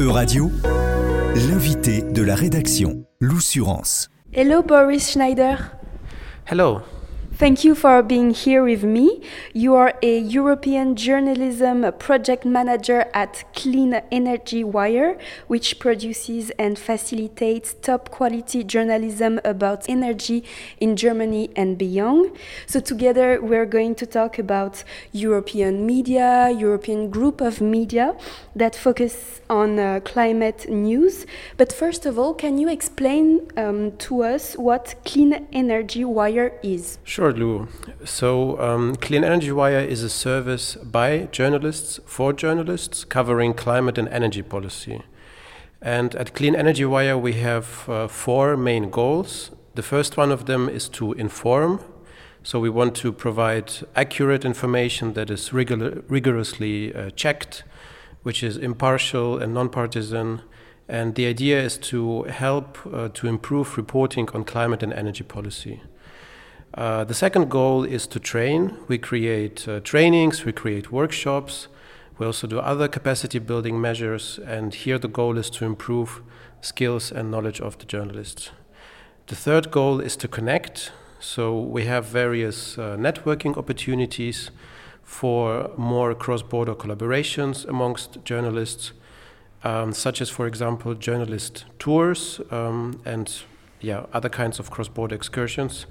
E-Radio, l'invité de la rédaction, l'Oussurance. Hello, Boris Schneider. Hello. Thank you for being here with me. You are a European journalism project manager at Clean Energy Wire, which produces and facilitates top quality journalism about energy in Germany and beyond. So, together, we're going to talk about European media, European group of media that focus on uh, climate news. But first of all, can you explain um, to us what Clean Energy Wire is? Sure, Lou. So, um, Clean Energy Wire is a service by journalists for journalists covering climate and energy policy. And at Clean Energy Wire, we have uh, four main goals. The first one of them is to inform. So, we want to provide accurate information that is rigor- rigorously uh, checked which is impartial and nonpartisan. And the idea is to help uh, to improve reporting on climate and energy policy. Uh, the second goal is to train. We create uh, trainings, we create workshops, we also do other capacity building measures, and here the goal is to improve skills and knowledge of the journalists. The third goal is to connect. So we have various uh, networking opportunities for more cross border collaborations amongst journalists, um, such as, for example, journalist tours um, and yeah, other kinds of cross border excursions.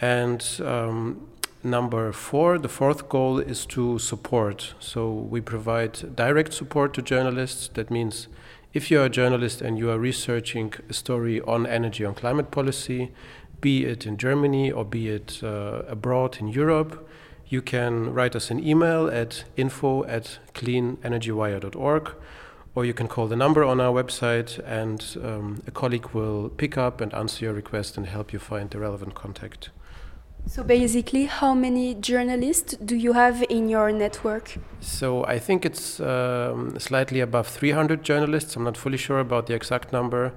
And um, number four, the fourth goal is to support. So we provide direct support to journalists. That means if you're a journalist and you are researching a story on energy, on climate policy, be it in Germany or be it uh, abroad in Europe, you can write us an email at info at cleanenergywire.org or you can call the number on our website and um, a colleague will pick up and answer your request and help you find the relevant contact. So basically, how many journalists do you have in your network? So I think it's um, slightly above 300 journalists. I'm not fully sure about the exact number,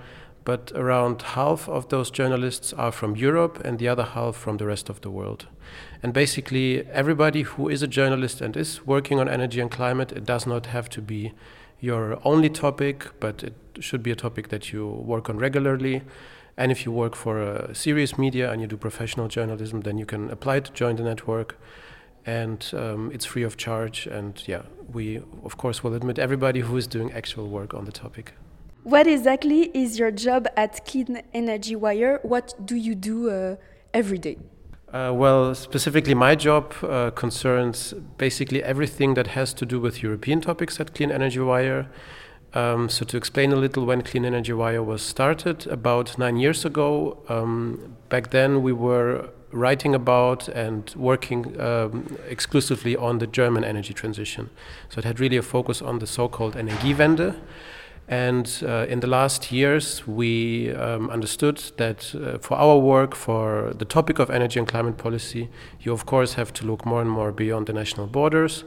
but around half of those journalists are from Europe and the other half from the rest of the world. And basically, everybody who is a journalist and is working on energy and climate, it does not have to be your only topic, but it should be a topic that you work on regularly. And if you work for a serious media and you do professional journalism, then you can apply to join the network. And um, it's free of charge. And yeah, we, of course, will admit everybody who is doing actual work on the topic. What exactly is your job at Clean Energy Wire? What do you do uh, every day? Uh, well, specifically, my job uh, concerns basically everything that has to do with European topics at Clean Energy Wire. Um, so, to explain a little, when Clean Energy Wire was started about nine years ago, um, back then we were writing about and working um, exclusively on the German energy transition. So, it had really a focus on the so called Energiewende. And uh, in the last years, we um, understood that uh, for our work, for the topic of energy and climate policy, you of course have to look more and more beyond the national borders.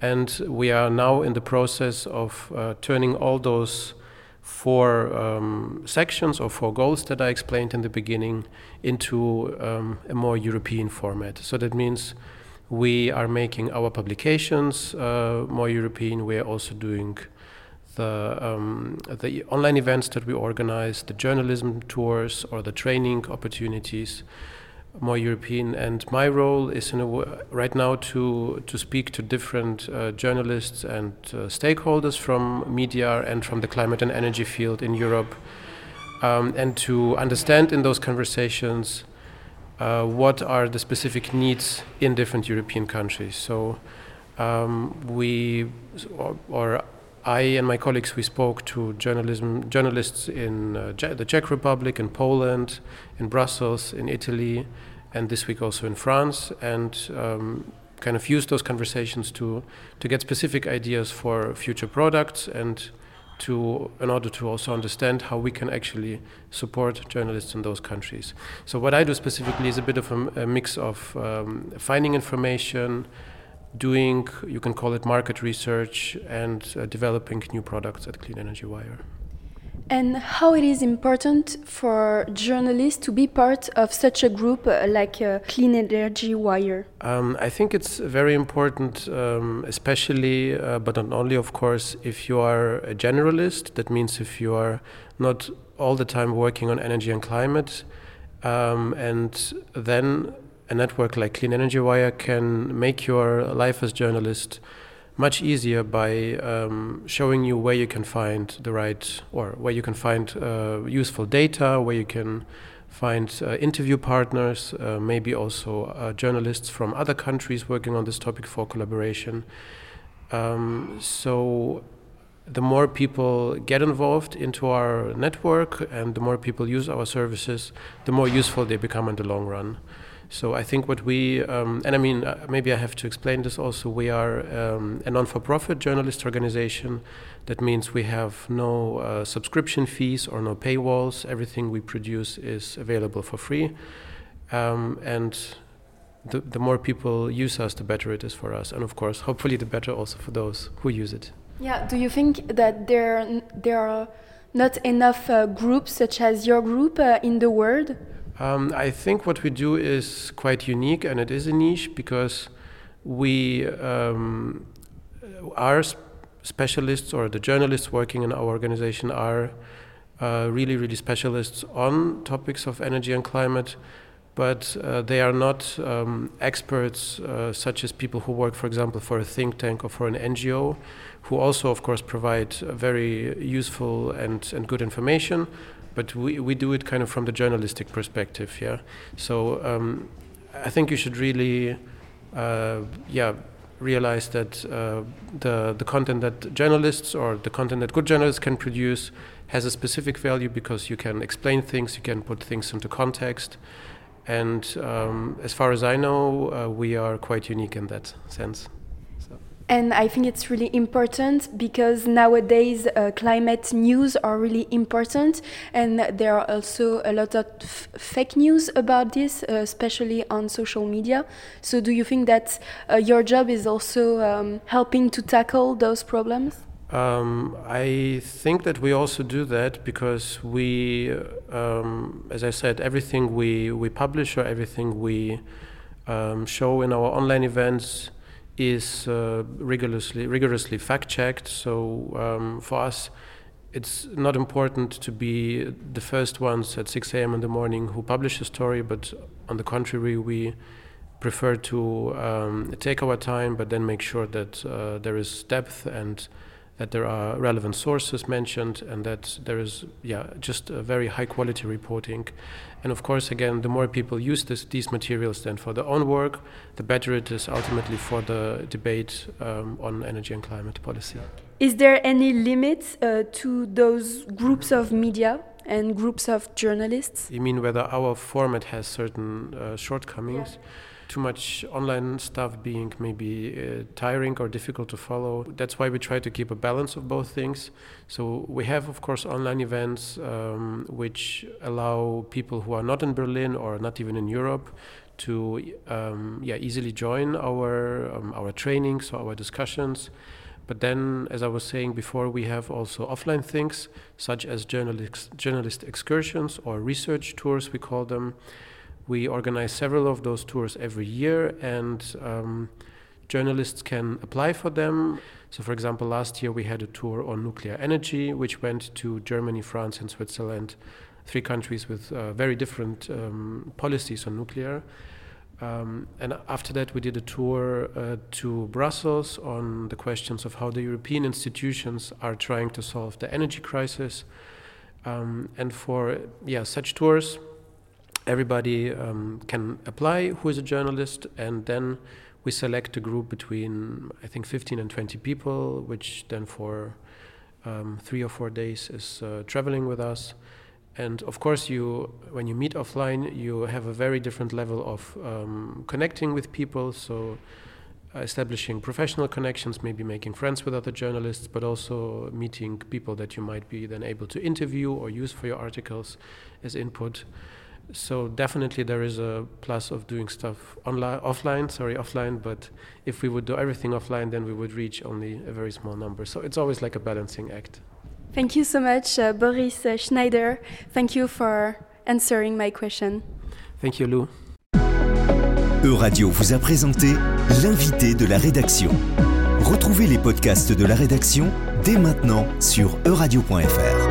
And we are now in the process of uh, turning all those four um, sections or four goals that I explained in the beginning into um, a more European format. So that means we are making our publications uh, more European. We are also doing the, um, the online events that we organize, the journalism tours or the training opportunities, more European. And my role is in a w- right now to to speak to different uh, journalists and uh, stakeholders from media and from the climate and energy field in Europe, um, and to understand in those conversations. Uh, what are the specific needs in different European countries? So um, we, or, or I and my colleagues we spoke to journalism journalists in uh, the Czech Republic, in Poland, in Brussels, in Italy, and this week also in France, and um, kind of used those conversations to to get specific ideas for future products and to in order to also understand how we can actually support journalists in those countries. So what I do specifically is a bit of a, a mix of um, finding information doing, you can call it market research, and uh, developing new products at Clean Energy Wire. And how it is important for journalists to be part of such a group uh, like uh, Clean Energy Wire? Um, I think it's very important, um, especially, uh, but not only, of course, if you are a generalist. That means if you are not all the time working on energy and climate, um, and then a network like Clean Energy Wire can make your life as journalist much easier by um, showing you where you can find the right or where you can find uh, useful data, where you can find uh, interview partners, uh, maybe also uh, journalists from other countries working on this topic for collaboration. Um, so the more people get involved into our network and the more people use our services, the more useful they become in the long run. So I think what we, um, and I mean, uh, maybe I have to explain this also. We are um, a non for profit journalist organization. That means we have no uh, subscription fees or no paywalls. Everything we produce is available for free. Um, and the, the more people use us, the better it is for us. And of course, hopefully, the better also for those who use it. Yeah, do you think that there, there are not enough uh, groups such as your group uh, in the world? Um, I think what we do is quite unique, and it is a niche because we um, are specialists, or the journalists working in our organization are uh, really, really specialists on topics of energy and climate, but uh, they are not um, experts uh, such as people who work, for example, for a think tank or for an NGO, who also, of course, provide very useful and, and good information but we, we do it kind of from the journalistic perspective, yeah. So um, I think you should really, uh, yeah, realize that uh, the the content that journalists or the content that good journalists can produce has a specific value because you can explain things, you can put things into context, and um, as far as I know, uh, we are quite unique in that sense. And I think it's really important because nowadays uh, climate news are really important, and there are also a lot of fake news about this, uh, especially on social media. So, do you think that uh, your job is also um, helping to tackle those problems? Um, I think that we also do that because we, um, as I said, everything we, we publish or everything we um, show in our online events is uh, rigorously rigorously fact checked. So um, for us, it's not important to be the first ones at 6 a.m. in the morning who publish a story, but on the contrary, we prefer to um, take our time, but then make sure that uh, there is depth and that there are relevant sources mentioned and that there is yeah just a very high quality reporting. And of course again the more people use this, these materials then for their own work the better it is ultimately for the debate um, on energy and climate policy. Is there any limit uh, to those groups of media and groups of journalists? You mean whether our format has certain uh, shortcomings? Yeah too much online stuff being maybe uh, tiring or difficult to follow. That's why we try to keep a balance of both things. So we have, of course, online events um, which allow people who are not in Berlin or not even in Europe to um, yeah easily join our um, our trainings or our discussions. But then, as I was saying before, we have also offline things such as journalist journalist excursions or research tours, we call them we organize several of those tours every year, and um, journalists can apply for them. So, for example, last year we had a tour on nuclear energy, which went to Germany, France, and Switzerland, three countries with uh, very different um, policies on nuclear. Um, and after that, we did a tour uh, to Brussels on the questions of how the European institutions are trying to solve the energy crisis. Um, and for yeah, such tours, everybody um, can apply who is a journalist, and then we select a group between I think 15 and 20 people, which then for um, three or four days is uh, traveling with us. And of course, you when you meet offline, you have a very different level of um, connecting with people. So establishing professional connections, maybe making friends with other journalists, but also meeting people that you might be then able to interview or use for your articles as input so definitely there is a plus of doing stuff online offline sorry offline but if we would do everything offline then we would reach only a very small number. So it's always like a balancing act. Thank you so much uh, boris uh, schneider. Thank you for answering my question. Thank you lou. Euradio vous a présenté l'invité de la rédaction. Retrouvez les podcasts de la rédaction dès maintenant sur euradio.fr.